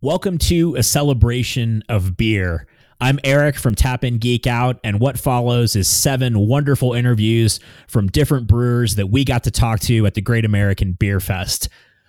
Welcome to a celebration of beer. I'm Eric from Tap In Geek Out, and what follows is seven wonderful interviews from different brewers that we got to talk to at the Great American Beer Fest.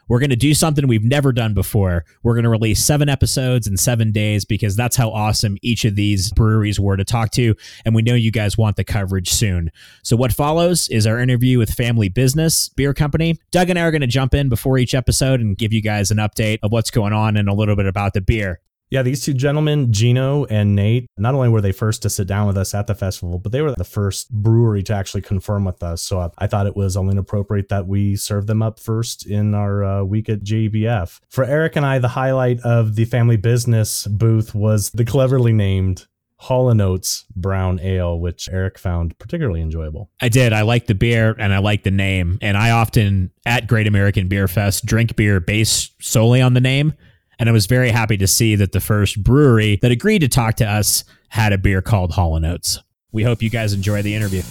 We're going to do something we've never done before. We're going to release seven episodes in seven days because that's how awesome each of these breweries were to talk to. And we know you guys want the coverage soon. So, what follows is our interview with Family Business Beer Company. Doug and I are going to jump in before each episode and give you guys an update of what's going on and a little bit about the beer. Yeah, these two gentlemen, Gino and Nate, not only were they first to sit down with us at the festival, but they were the first brewery to actually confirm with us. So I, I thought it was only appropriate that we serve them up first in our uh, week at GABF. For Eric and I, the highlight of the family business booth was the cleverly named Hall & Oates Brown Ale, which Eric found particularly enjoyable. I did. I like the beer and I like the name. And I often, at Great American Beer Fest, drink beer based solely on the name. And I was very happy to see that the first brewery that agreed to talk to us had a beer called Hall &. We hope you guys enjoy the interview.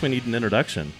Guess we need an introduction.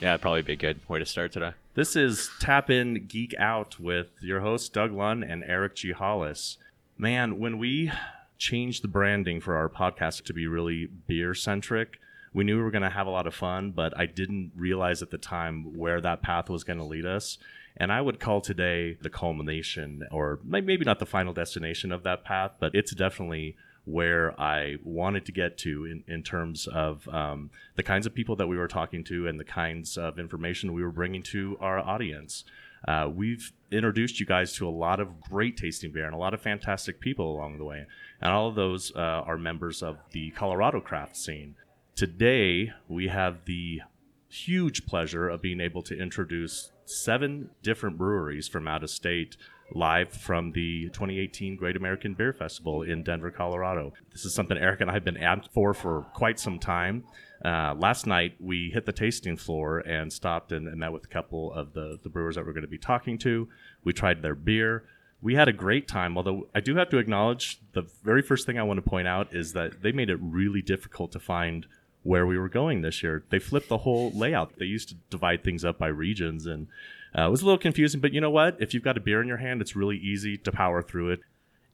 Yeah, it'd probably be a good way to start today. This is Tap In Geek Out with your hosts Doug Lunn and Eric G. Hollis. Man, when we changed the branding for our podcast to be really beer centric, we knew we were going to have a lot of fun, but I didn't realize at the time where that path was going to lead us. And I would call today the culmination, or maybe not the final destination of that path, but it's definitely where I wanted to get to in, in terms of um, the kinds of people that we were talking to and the kinds of information we were bringing to our audience. Uh, we've introduced you guys to a lot of great tasting beer and a lot of fantastic people along the way. And all of those uh, are members of the Colorado craft scene. Today, we have the huge pleasure of being able to introduce seven different breweries from out of state live from the 2018 Great American Beer Festival in Denver, Colorado. This is something Eric and I have been amped for for quite some time. Uh, last night, we hit the tasting floor and stopped and, and met with a couple of the, the brewers that we're going to be talking to. We tried their beer. We had a great time, although I do have to acknowledge the very first thing I want to point out is that they made it really difficult to find where we were going this year. They flipped the whole layout. They used to divide things up by regions, and uh, it was a little confusing. But you know what? If you've got a beer in your hand, it's really easy to power through it.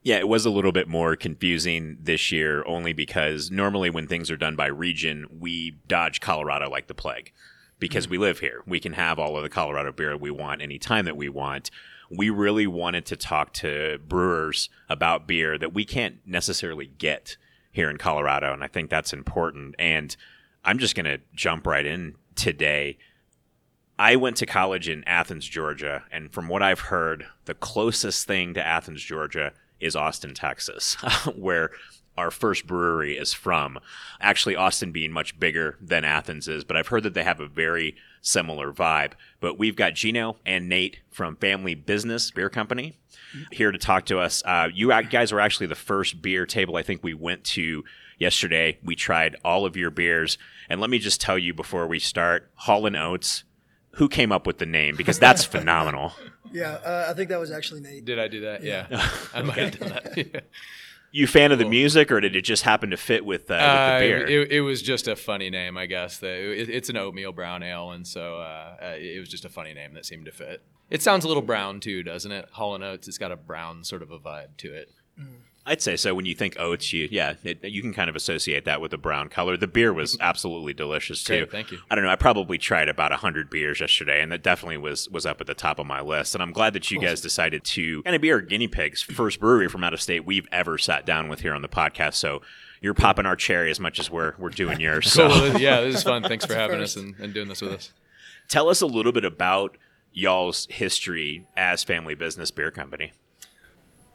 Yeah, it was a little bit more confusing this year only because normally when things are done by region, we dodge Colorado like the plague because we live here. We can have all of the Colorado beer we want anytime that we want. We really wanted to talk to brewers about beer that we can't necessarily get here in Colorado, and I think that's important. And I'm just going to jump right in today. I went to college in Athens, Georgia, and from what I've heard, the closest thing to Athens, Georgia is Austin, Texas, where our first brewery is from. Actually, Austin being much bigger than Athens is, but I've heard that they have a very similar vibe. But we've got Gino and Nate from Family Business Beer Company here to talk to us. Uh, you guys were actually the first beer table I think we went to yesterday. We tried all of your beers. And let me just tell you before we start Hall and Oates, who came up with the name? Because that's phenomenal. Yeah, uh, I think that was actually Nate. Did I do that? Yeah, I might have done that. Yeah. You fan of the music, or did it just happen to fit with, uh, with Uh, the beer? it, it was just a funny name, I guess. That it, it's an oatmeal brown ale, and so uh, uh, it was just a funny name that seemed to fit. It sounds a little brown too, doesn't it? Hall and Oates. It's got a brown sort of a vibe to it. I'd say so. When you think oats, you yeah, it, you can kind of associate that with the brown color. The beer was mm-hmm. absolutely delicious too. Great, thank you. I don't know. I probably tried about hundred beers yesterday, and that definitely was was up at the top of my list. And I'm glad that you guys decided to kind of be our guinea pigs. First brewery from out of state we've ever sat down with here on the podcast. So you're popping our cherry as much as we're we're doing yours. So Cool. yeah, this is fun. Thanks for having us and, and doing this with us. tell us a little bit about y'all's history as family business beer company.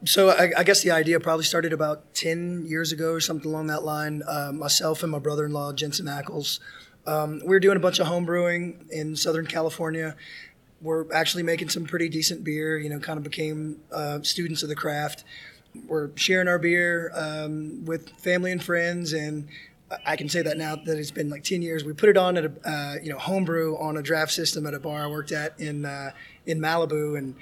So I, I, guess the idea probably started about 10 years ago or something along that line. Uh, myself and my brother-in-law, Jensen Ackles, um, we were doing a bunch of home brewing in Southern California. We're actually making some pretty decent beer, you know, kind of became uh, students of the craft. We're sharing our beer um, with family and friends, and I can say that now that it's been like 10 years. We put it on at a, uh, you know, homebrew on a draft system at a bar I worked at in, uh, in Malibu. And,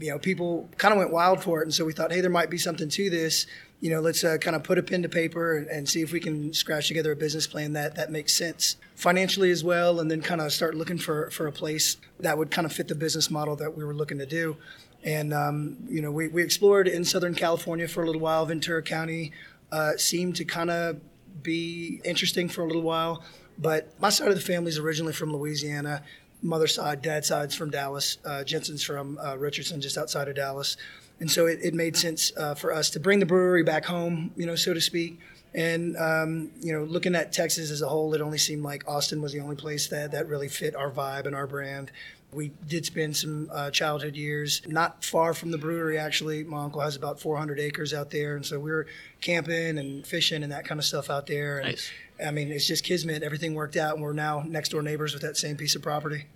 you know, people kind of went wild for it. And so we thought, hey, there might be something to this. You know, let's uh, kind of put a pen to paper and, and, see if we can scratch together a business plan that, that makes sense financially as well. And then kind of start looking for, for a place that would kind of fit the business model that we were looking to do. And, um, you know, we, we explored in Southern California for a little while. Ventura County uh, seemed to kind of be interesting for a little while. But my side of the family is originally from Louisiana. Mother side, dad side's from Dallas. Uh, Jensen's from uh, Richardson, just outside of Dallas. And so it, it made sense uh, for us to bring the brewery back home, you know, so to speak. And um, you know, looking at Texas as a whole, it only seemed like Austin was the only place that that really fit our vibe and our brand. We did spend some uh, childhood years not far from the brewery, actually. My uncle has about 400 acres out there. And so we were camping and fishing and that kind of stuff out there. And nice. I mean, it's just kismet. Everything worked out, and we're now next door neighbors with that same piece of property.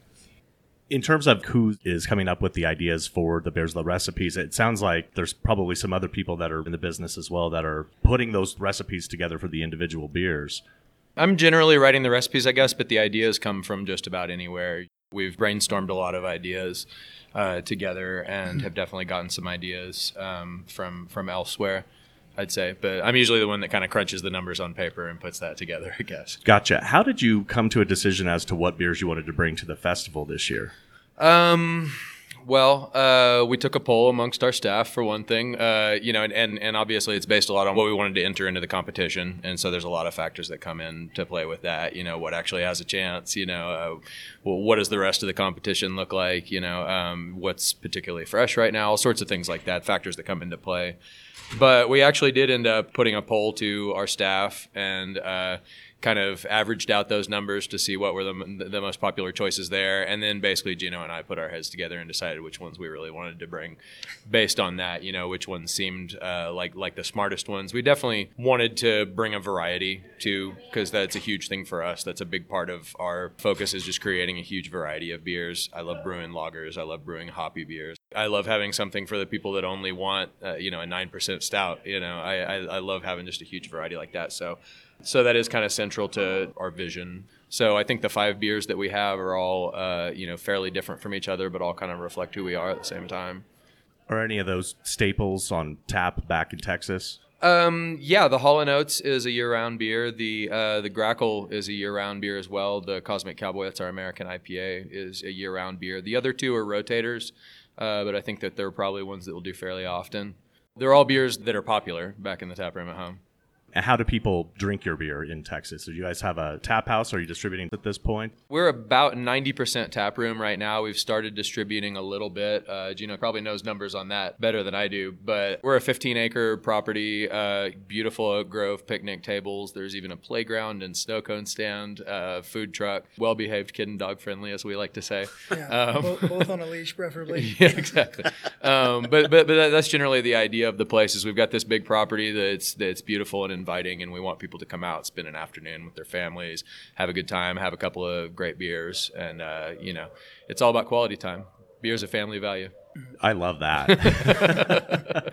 In terms of who is coming up with the ideas for the Beers the recipes, it sounds like there's probably some other people that are in the business as well that are putting those recipes together for the individual beers. I'm generally writing the recipes, I guess, but the ideas come from just about anywhere. We've brainstormed a lot of ideas uh, together and have definitely gotten some ideas um, from from elsewhere. I'd say, but I'm usually the one that kind of crunches the numbers on paper and puts that together. I guess. Gotcha. How did you come to a decision as to what beers you wanted to bring to the festival this year? Um, well, uh, we took a poll amongst our staff for one thing, uh, you know, and, and, and obviously it's based a lot on what we wanted to enter into the competition, and so there's a lot of factors that come in to play with that. You know, what actually has a chance. You know, uh, well, what does the rest of the competition look like? You know, um, what's particularly fresh right now? All sorts of things like that. Factors that come into play. But we actually did end up putting a poll to our staff and uh, kind of averaged out those numbers to see what were the, the most popular choices there. And then basically Gino and I put our heads together and decided which ones we really wanted to bring based on that, you know, which ones seemed uh, like, like the smartest ones. We definitely wanted to bring a variety too, because that's a huge thing for us. That's a big part of our focus is just creating a huge variety of beers. I love brewing lagers. I love brewing hoppy beers. I love having something for the people that only want, uh, you know, a 9% stout. You know, I, I, I love having just a huge variety like that. So so that is kind of central to our vision. So I think the five beers that we have are all, uh, you know, fairly different from each other, but all kind of reflect who we are at the same time. Are any of those staples on tap back in Texas? Um, yeah, the Hall Oates is a year-round beer. The uh, the Grackle is a year-round beer as well. The Cosmic Cowboy, that's our American IPA, is a year-round beer. The other two are rotators, uh, but I think that they're probably ones that we'll do fairly often. They're all beers that are popular back in the tap room at home. And how do people drink your beer in Texas? Do you guys have a tap house? Are you distributing at this point? We're about 90% tap room right now. We've started distributing a little bit. Uh, Gino probably knows numbers on that better than I do, but we're a 15 acre property, uh, beautiful Oak Grove picnic tables. There's even a playground and snow cone stand, uh, food truck, well behaved kid and dog friendly, as we like to say. Yeah, um, both, both, on a leash, preferably. yeah, exactly. um, but, but, but that's generally the idea of the place is we've got this big property that's, that's beautiful and inviting, and we want people to come out, spend an afternoon with their families, have a good time, have a couple of great beers, and uh, you know, it's all about quality time. Beer is a family value. I love that.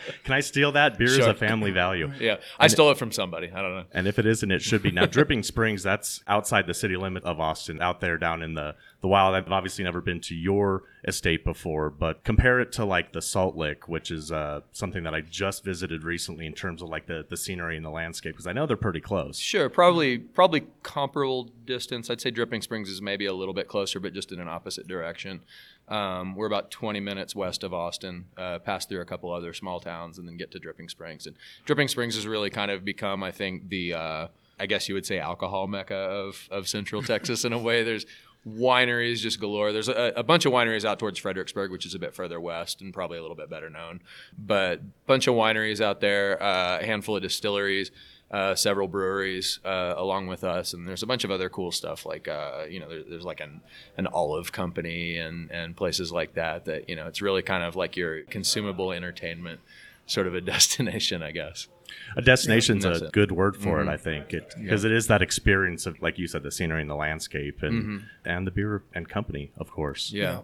Can I steal that? Beer sure. is a family value. Yeah, I and stole it, it from somebody. I don't know. And if it isn't, it should be. Now, Dripping Springs, that's outside the city limit of Austin, out there down in the the wild. I've obviously never been to your estate before, but compare it to like the Salt Lick, which is uh, something that I just visited recently in terms of like the, the scenery and the landscape, because I know they're pretty close. Sure, probably probably comparable distance. I'd say Dripping Springs is maybe a little bit closer, but just in an opposite direction. Um, we're about 20 minutes west of Austin, uh, pass through a couple other small towns, and then get to Dripping Springs. And Dripping Springs has really kind of become, I think, the uh, I guess you would say alcohol mecca of, of Central Texas in a way. There's wineries just galore. There's a, a, bunch of wineries out towards Fredericksburg, which is a bit further west and probably a little bit better known. But a bunch of wineries out there, uh, a handful of distilleries, uh, several breweries uh, along with us, and there's a bunch of other cool stuff like uh, you know there, there's like an an olive company and and places like that. That you know it's really kind of like your consumable entertainment sort of a destination, I guess. A destination's That's a it. good word for it, I think, because it is that experience of, like you said, the scenery and the landscape, and and the beer and company, of course. Yeah.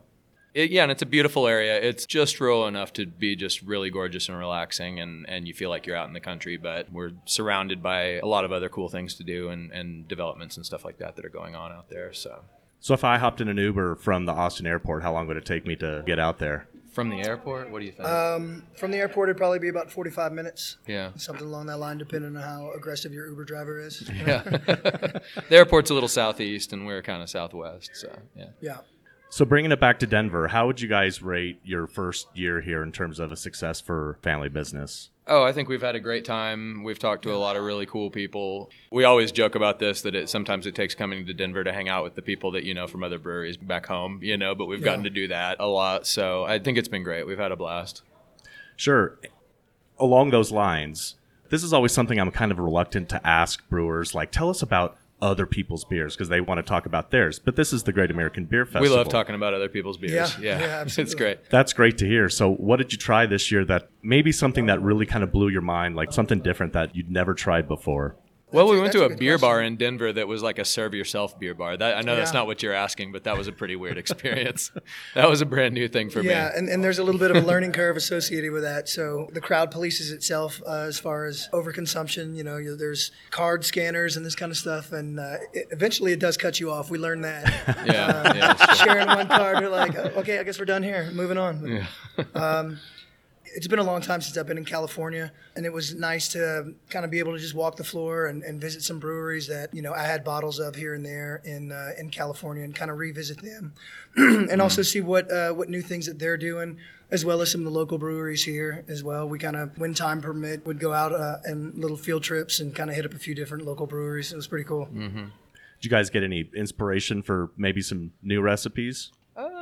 It, yeah, and it's a beautiful area. It's just rural enough to be just really gorgeous and relaxing, and, and you feel like you're out in the country, but we're surrounded by a lot of other cool things to do and, and developments and stuff like that that are going on out there. So, So if I hopped in an Uber from the Austin airport, how long would it take me to get out there? from the airport, what do you think? Um, from the airport, it'd probably be about 45 minutes. yeah. Something along that line, depending on how aggressive your Uber driver is. Yeah. the airport's a little southeast, and we're kind of southwest. So, yeah. Yeah. So bringing it back to Denver, how would you guys rate your first year here in terms of a success for family business? Oh, I think we've had a great time. We've talked to a lot of really cool people. We always joke about this that it sometimes it takes coming to Denver to hang out with the people that you know from other breweries back home, you know, but we've gotten to do that a lot. So I think it's been great. We've had a blast. Sure. Along those lines, this is always something I'm kind of reluctant to ask brewers. Like, tell us about other people's beers because they want to talk about theirs. But this is the Great American Beer Festival. We love talking about other people's beers. Yeah, Yeah, yeah, it's great. That's great to hear. So, what did you try this year that maybe something that really kind of blew your mind, like something different that you'd never tried before? Well, we a- went to a a beer question. bar in Denver that was like a serve yourself beer bar. That I know that's not what you're asking, but that was a pretty weird experience. that was a brand new thing for Yeah, me. and, and there's a little bit of a learning curve associated with that. So the crowd polices itself uh, as far as overconsumption. You know, you, there's card scanners and this kind of stuff, and uh, it, eventually it does cut you off. We learned that. Yeah, yeah, it's. Sharing one card, we're like, oh, okay, I guess we're done here. Moving on. um, it's been a long time since I've been in California, and it was nice to kind of be able to just walk the floor and, and visit some breweries that you know I had bottles of here and there in uh, in California, and kind of revisit them, and also see what uh, what new things that they're doing, as well as some of the local breweries here as well. We kind of, when time permit, would go out uh, and little field trips and kind of hit up a few different local breweries. It was pretty cool. Did you guys get any inspiration for maybe some new recipes?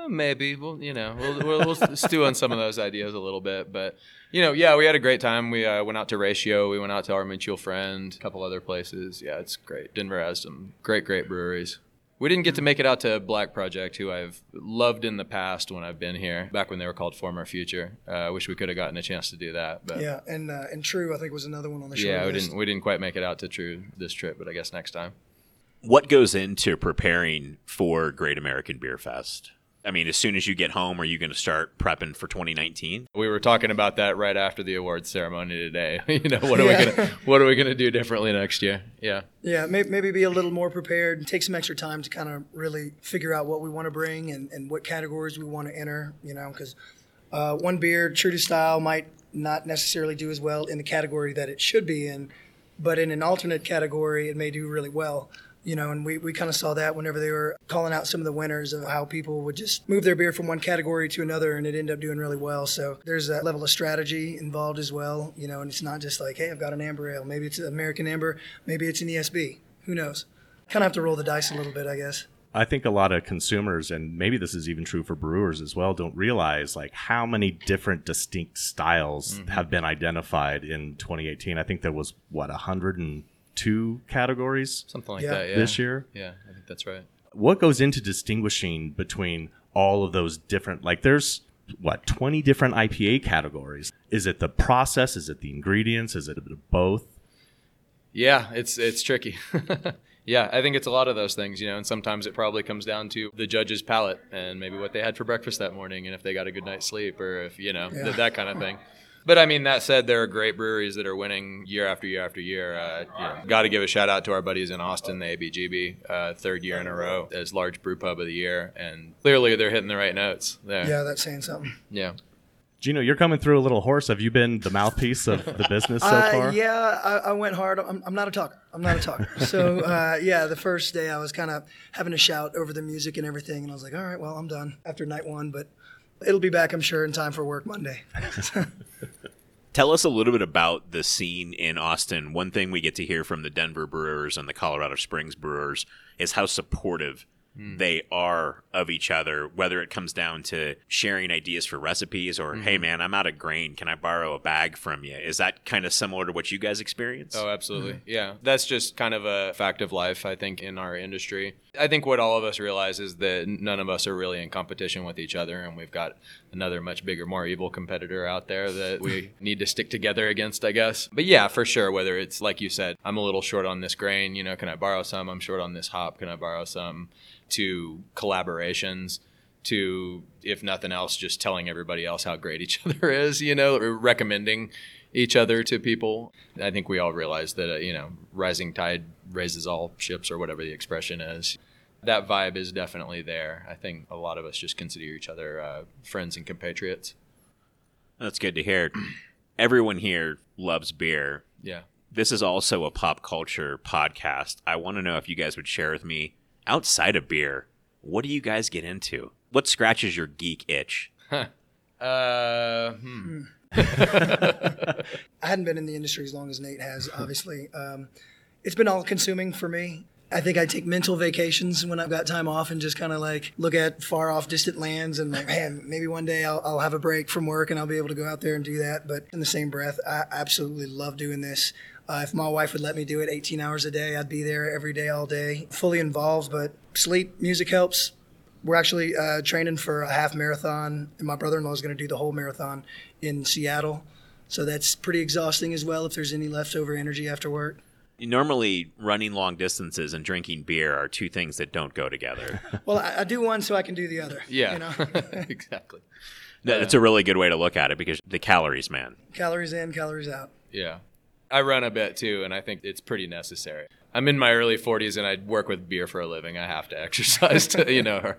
Uh, maybe. Well, you know, we'll, we'll, we'll stew on some of those ideas a little bit. But, you know, yeah, we had a great time. We uh, went out to Ratio. We went out to our mutual friend, a couple other places. Yeah, it's great. Denver has some great, great breweries. We didn't get to make it out to Black Project, who I've loved in the past when I've been here, back when they were called Former Future. Uh, I wish we could have gotten a chance to do that. But Yeah, and uh, and True, I think was another one on the show. yeah, we didn't we didn't quite make it out to True this trip, but I guess next time. What goes into preparing for Great American Beer Fest? I mean, as soon as you get home, are you going to start prepping for 2019? We were talking about that right after the awards ceremony today. you know, what are Yeah. we gonna what are we gonna do differently next year? Yeah. Yeah, maybe, maybe be a little more prepared and take some extra time to kind of really figure out what we want to bring and, and what categories we want to enter, you know, because uh, one beer, true to style, might not necessarily do as well in the category that it should be in, but in an alternate category, it may do really well. You know, and we, we kind of saw that whenever they were calling out some of the winners of how people would just move their beer from one category to another and it ended up doing really well. So there's a level of strategy involved as well, you know, and it's not just like, hey, I've got an amber ale. Maybe it's an American amber, maybe it's an ESB. Who knows? Kind of have to roll the dice a little bit, I guess. I think a lot of consumers, and maybe this is even true for brewers as well, don't realize like how many different distinct styles mm-hmm. have been identified in 2018. I think there was what 102 categories Something like Yeah. that, yeah. this year. Yeah, I think that's right. What goes into distinguishing between all of those different? Like, there's what 20 different IPA categories. Is it the process? Is it the ingredients? Is it a bit of both? Yeah, it's it's tricky. yeah, I think it's a lot of those things, you know, and sometimes it probably comes down to the judge's palate and maybe what they had for breakfast that morning and if they got a good night's sleep or if, you know, Yeah. th- that kind of thing. But I mean, that said, there are great breweries that are winning year after year after year. Uh, you know, got to give a shout out to our buddies in Austin, the ABGB, uh, third year in a row as large brew pub of the year, and clearly they're hitting the right notes there. Yeah, that's saying something. yeah. Gino, you're coming through a little hoarse. Have you been the mouthpiece of the business so Uh, far? yeah, I, I went hard. I'm, I'm not a talker. I'm not a talker. so uh, yeah, the first day I was kind of having to shout over the music and everything, and I was like, all right, well, I'm done after night one, but it'll be back, I'm sure, in time for work Monday. Tell us a little bit about the scene in Austin. One thing we get to hear from the Denver Brewers and the Colorado Springs Brewers is how supportive hmm. they are of each other, whether it comes down to sharing ideas for recipes or, hey, hmm. man, I'm out of grain. Can I borrow a bag from you? Is that kind of similar to what you guys experience? Oh, absolutely. Mm-hmm. Yeah. That's just kind of a fact of life, I think, in our industry. I think what all of us realize is that none of us are really in competition with each other, and we've got another much bigger, more evil competitor out there that we need to stick together against, I guess. But yeah, for sure, whether it's like you said, I'm a little short on this grain, you know, can I borrow some? I'm short on this hop, can I borrow some? To collaborations, to if nothing else, just telling everybody else how great each other is, you know, recommending each other to people. I think we all realize that, uh, you know, rising tide raises all ships or whatever the expression is. That vibe is definitely there. I think a lot of us just consider each other uh, friends and compatriots. That's good to hear. Everyone here loves beer. Yeah. This is also a pop culture podcast. I want to know if you guys would share with me outside of beer, what do you guys get into? What scratches your geek itch? Huh. Uh, hmm. I hadn't been in the industry as long as Nate has, obviously. Um, it's been all consuming for me. I think I take mental vacations when I've got time off and just kind of like look at far off distant lands and like, man, maybe one day I'll, I'll have a break from work and I'll be able to go out there and do that. But in the same breath, I absolutely love doing this. Uh, if my wife would let me do it 18 hours a day, I'd be there every day, all day, fully involved. But sleep, music helps. We're actually uh, training for a half marathon, and my brother in law is going to do the whole marathon in Seattle. So that's pretty exhausting as well if there's any leftover energy after work. Normally, running long distances and drinking beer are two things that don't go together. Well, I, I do one so I can do the other. Yeah. You know? exactly. That's a uh, really good way to look at it because the calories, man. calories in, calories out. Yeah. I run a bit too, and I think it's pretty necessary. I'm in my early 40s and I work with beer for a living. I have to exercise to, you know,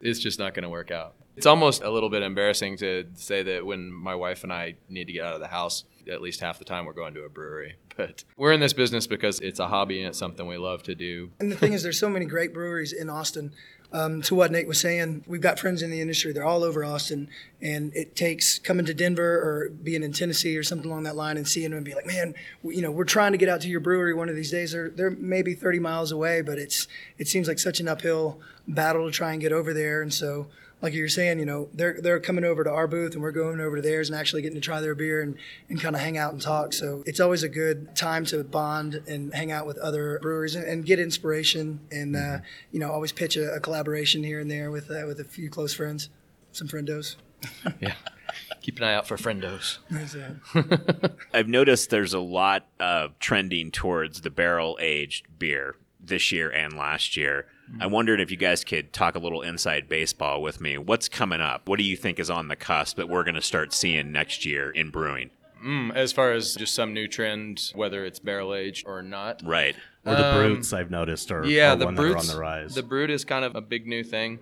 it's just not going to work out. It's almost a little bit embarrassing to say that when my wife and I need to get out of the house, at least half the time we're going to a brewery. But we're in this business because it's a hobby and it's something we love to do. And the thing is, there's so many great breweries in Austin. Um, to what Nate was saying, we've got friends in the industry. They're all over Austin, and it takes coming to Denver or being in Tennessee or something along that line and seeing them and be like, man, you know, we're trying to get out to your brewery one of these days. They're they're maybe 30 miles away, but it's it seems like such an uphill battle to try and get over there. And so, like you were saying, you know, they're they're coming over to our booth and we're going over to theirs and actually getting to try their beer and, and kind of hang out and talk. So it's always a good time to bond and hang out with other breweries and, and get inspiration and uh, you know always pitch a, a collaboration here and there with uh, with a few close friends, some friendos. Yeah. Keep an eye out for friendos. That's. I've noticed there's a lot of trending towards the barrel aged beer this year and last year. I wondered if you guys could talk a little inside baseball with me. What's coming up? What do you think is on the cusp that we're going to start seeing next year in brewing? Mm, as far as just some new trend, whether it's barrel aged or not. Right. Or the Um, bruts I've noticed are, yeah, are the one that are on bruts. the rise. The brut is kind of a big new thing.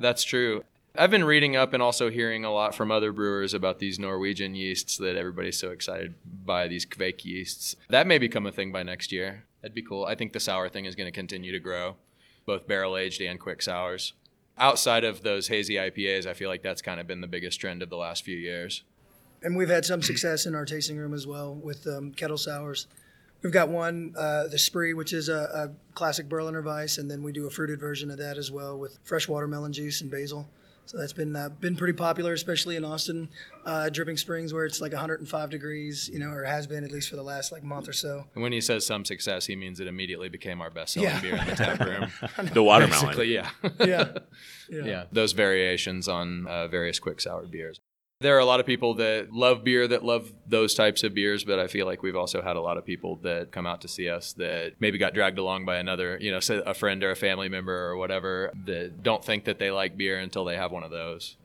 That's true. I've been reading up and also hearing a lot from other brewers about these Norwegian yeasts that everybody's so excited by these Kveik yeasts. That may become a thing by next year. That'd be cool. I think the sour thing is going to continue to grow, both barrel aged and quick sours. Outside of those hazy IPAs, I feel like that's kind of been the biggest trend of the last few years. and we've had some success in our tasting room as well with um, kettle sours. We've got one, uh, the Spree, which is a, a classic Berliner Weiss, and then we do a fruited version of that as well with fresh watermelon juice and basil. So that's been uh, been pretty popular, especially in Austin, uh, Dripping Springs, where it's like 105 degrees, you know, or has been at least for the last like month or so. And when he says some success, he means it immediately became our best selling Yeah. beer in the tap room. The watermelon. Basically, yeah. Yeah, yeah, those variations on uh, various quick sour beers. There are a lot of people that love beer that love those types of beers, but I feel like we've also had a lot of people that come out to see us that maybe got dragged along by another, you know, a friend or a family member or whatever that don't think that they like beer until they have one of those.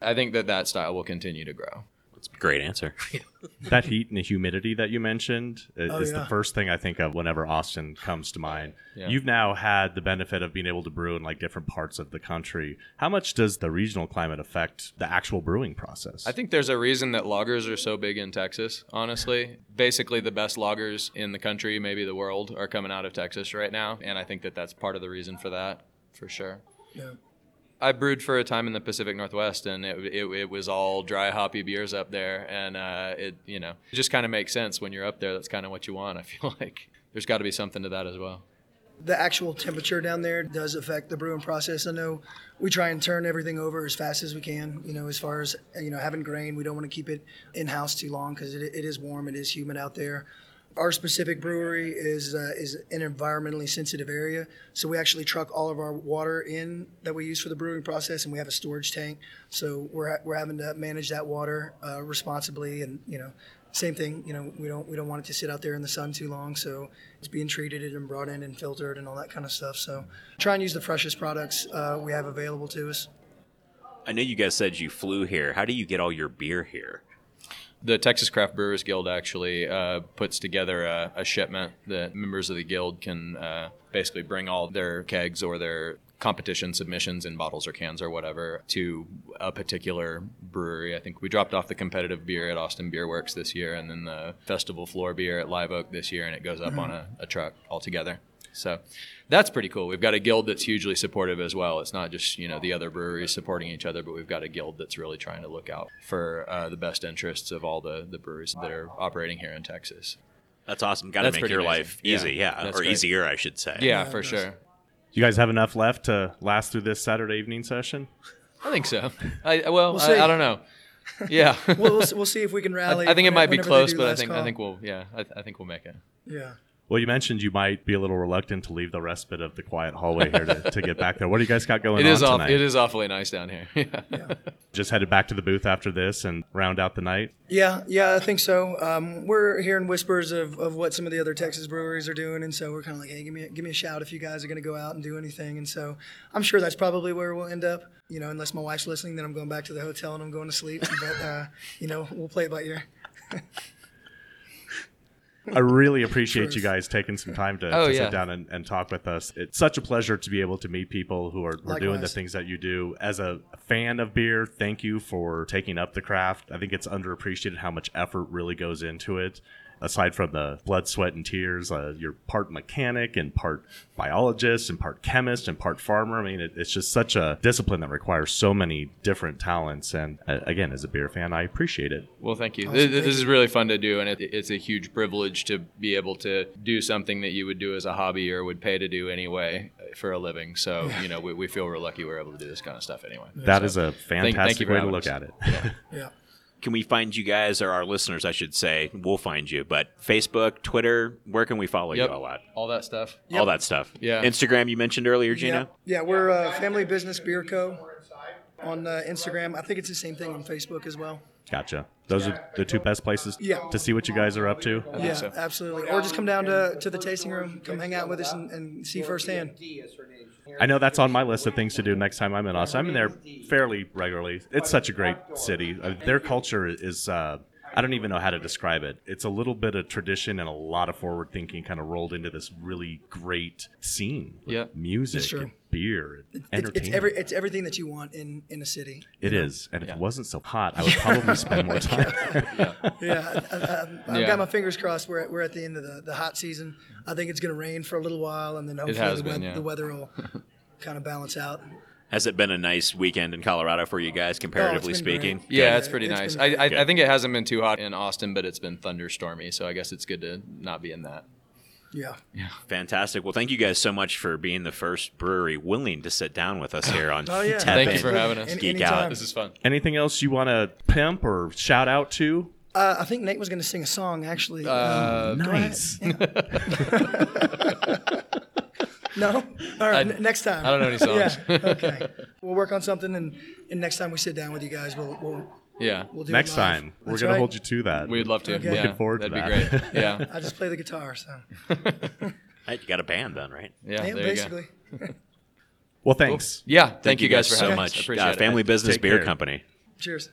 I think that that style will continue to grow. That's a great answer. that heat and the humidity that you mentioned i- Oh, is yeah. the first thing I think of whenever Austin comes to mind. Yeah. You've now had the benefit of being able to brew in like different parts of the country. How much does the regional climate affect the actual brewing process? I think there's a reason that lagers are so big in Texas, honestly. Basically, the best lagers in the country, maybe the world, are coming out of Texas right now. And I think that that's part of the reason for that, for sure. Yeah. I brewed for a time in the Pacific Northwest, and it, it, it was all dry hoppy beers up there, and uh, it you know it just kind of makes sense when you're up there. That's kind of what you want. I feel like there's got to be something to that as well. the actual temperature down there does affect the brewing process. I know we try and turn everything over as fast as we can. You know, as far as you know, having grain, we don't want to keep it in house too long because it, it is warm, it is humid out there. Our specific brewery is uh, is an environmentally sensitive area, so we actually truck all of our water in that we use for the brewing process, and we have a storage tank. So we're ha- we're having to manage that water uh, responsibly, and you know, same thing. You know, we don't we don't want it to sit out there in the sun too long, so it's being treated and brought in and filtered and all that kind of stuff. So try and use the freshest products uh, we have available to us. I know you guys said you flew here. How do you get all your beer here? The Texas Craft Brewers Guild actually uh, puts together a, a, shipment that members of the guild can uh, basically bring all their kegs or their competition submissions in bottles or cans or whatever to a particular brewery. I think we dropped off the competitive beer at Austin Beer Works this year, and then the festival floor beer at Live Oak this year, and it goes up mm-hmm. on a, a truck altogether. So that's pretty cool. We've got a guild that's hugely supportive as well. It's not just you know the other breweries supporting each other, but we've got a guild that's really trying to look out for uh, the best interests of all the the breweries that are operating here in Texas. That's awesome. Got to make your amazing. life easy, yeah, yeah. or great. easier, I should say. Yeah, yeah for sure. You guys have enough left to last through this Saturday evening session? I think so. I well, we'll I, I, don't know. Yeah, we'll, we'll, we'll see if we can rally. I, I think it might be close, but I think call. I think we'll yeah I, I think we'll make it. Yeah. Well, you mentioned you might be a little reluctant to leave the respite of the quiet hallway here to, to get back there. What do you guys got going it is on tonight? It is awfully nice down here. yeah. Just headed back to the booth after this and round out the night? Yeah, yeah, I think so. Um, we're hearing whispers of, of what some of the other Texas breweries are doing, and so we're kind of like, hey, give me, a, give me a shout if you guys are going to go out and do anything. And so I'm sure that's probably where we'll end up. You know, unless my wife's listening, then I'm going back to the hotel and I'm going to sleep. but, uh, you know, we'll play it by ear. I really appreciate you guys taking some time to, oh, to yeah. sit down and, and, talk with us. It's such a pleasure to be able to meet people who are, are doing the things that you do. As a fan of beer, thank you for taking up the craft. I think it's underappreciated how much effort really goes into it aside from the blood, sweat, and tears, uh, you're part mechanic and part biologist and part chemist and part farmer. I mean, it, it's just such a discipline that requires so many different talents. And uh, again, as a beer fan, I appreciate it. Well, thank you. Awesome. This, this, is really fun to do, and it, it's a huge privilege to be able to do something that you would do as a hobby or would pay to do anyway for a living. So, you know, we, we feel we're lucky we're able to do this kind of stuff anyway. That so, is a fantastic thank, thank way to look us. at it. yeah. yeah can we find you guys or our listeners, I should say? We'll find you. But Facebook, Twitter, where can we follow yep. you all at? All that stuff. Yep. All that stuff. Yeah. Instagram, you mentioned earlier, Gino? Yeah, yeah we're uh, Family Business Beer Co. on uh, Instagram. I think it's the same thing on Facebook as well. Gotcha. Those are the two best places yeah. to see what you guys are up to. Yeah, so. absolutely. Or just come down to, to the tasting room, come hang out with us and, and see firsthand. I know that's on my list of things to do next time I'm in Austin. I'm in there fairly regularly. It's such a great city. Uh, their culture is. Uh, I don't even know how to describe it. It's a little bit of tradition and a lot of forward thinking kind of rolled into this really great scene. Yeah. Music and beer and it's, entertainment. It's, every, it's everything that you want in, in a city. It is, know? And yeah. if it wasn't so hot, I would probably spend more time. yeah. yeah. I, have yeah. got my fingers crossed. We're at, we're at the end of the, the hot season. I think it's going to rain for a little while and then hopefully the, been, the weather will kind of balance out. Has it been a nice weekend in Colorado for you guys, oh, comparatively oh, speaking? Great. Yeah, it's pretty it's nice. I, I, I, think it hasn't been too hot in Austin, but it's been thunderstormy, so I guess it's good to not be in that. Yeah. Yeah. Fantastic. Well, thank you guys so much for being the first brewery willing to sit down with us here on oh, yeah. Thank you for having us. Geek Anytime. Out. This is fun. Anything else you want to pimp or shout out to? Uh, I think Nate was going to sing a song, actually. Uh, um, nice. Yeah. No. All right. I, n- next time. I don't know any songs. yeah. Okay. We'll work on something, and, and next time we sit down with you guys, we'll we'll yeah. We'll do next time we're gonna right. hold you to that. We'd love to. Okay. Looking yeah, forward to that. That'd be great. Yeah. I just play the guitar, so. hey, you got a band then, right? Yeah. yeah basically. well, thanks. Cool. Yeah. Thank, thank, you guys, for so much. Appreciate uh, Family Business Take Beer care. Company. Cheers.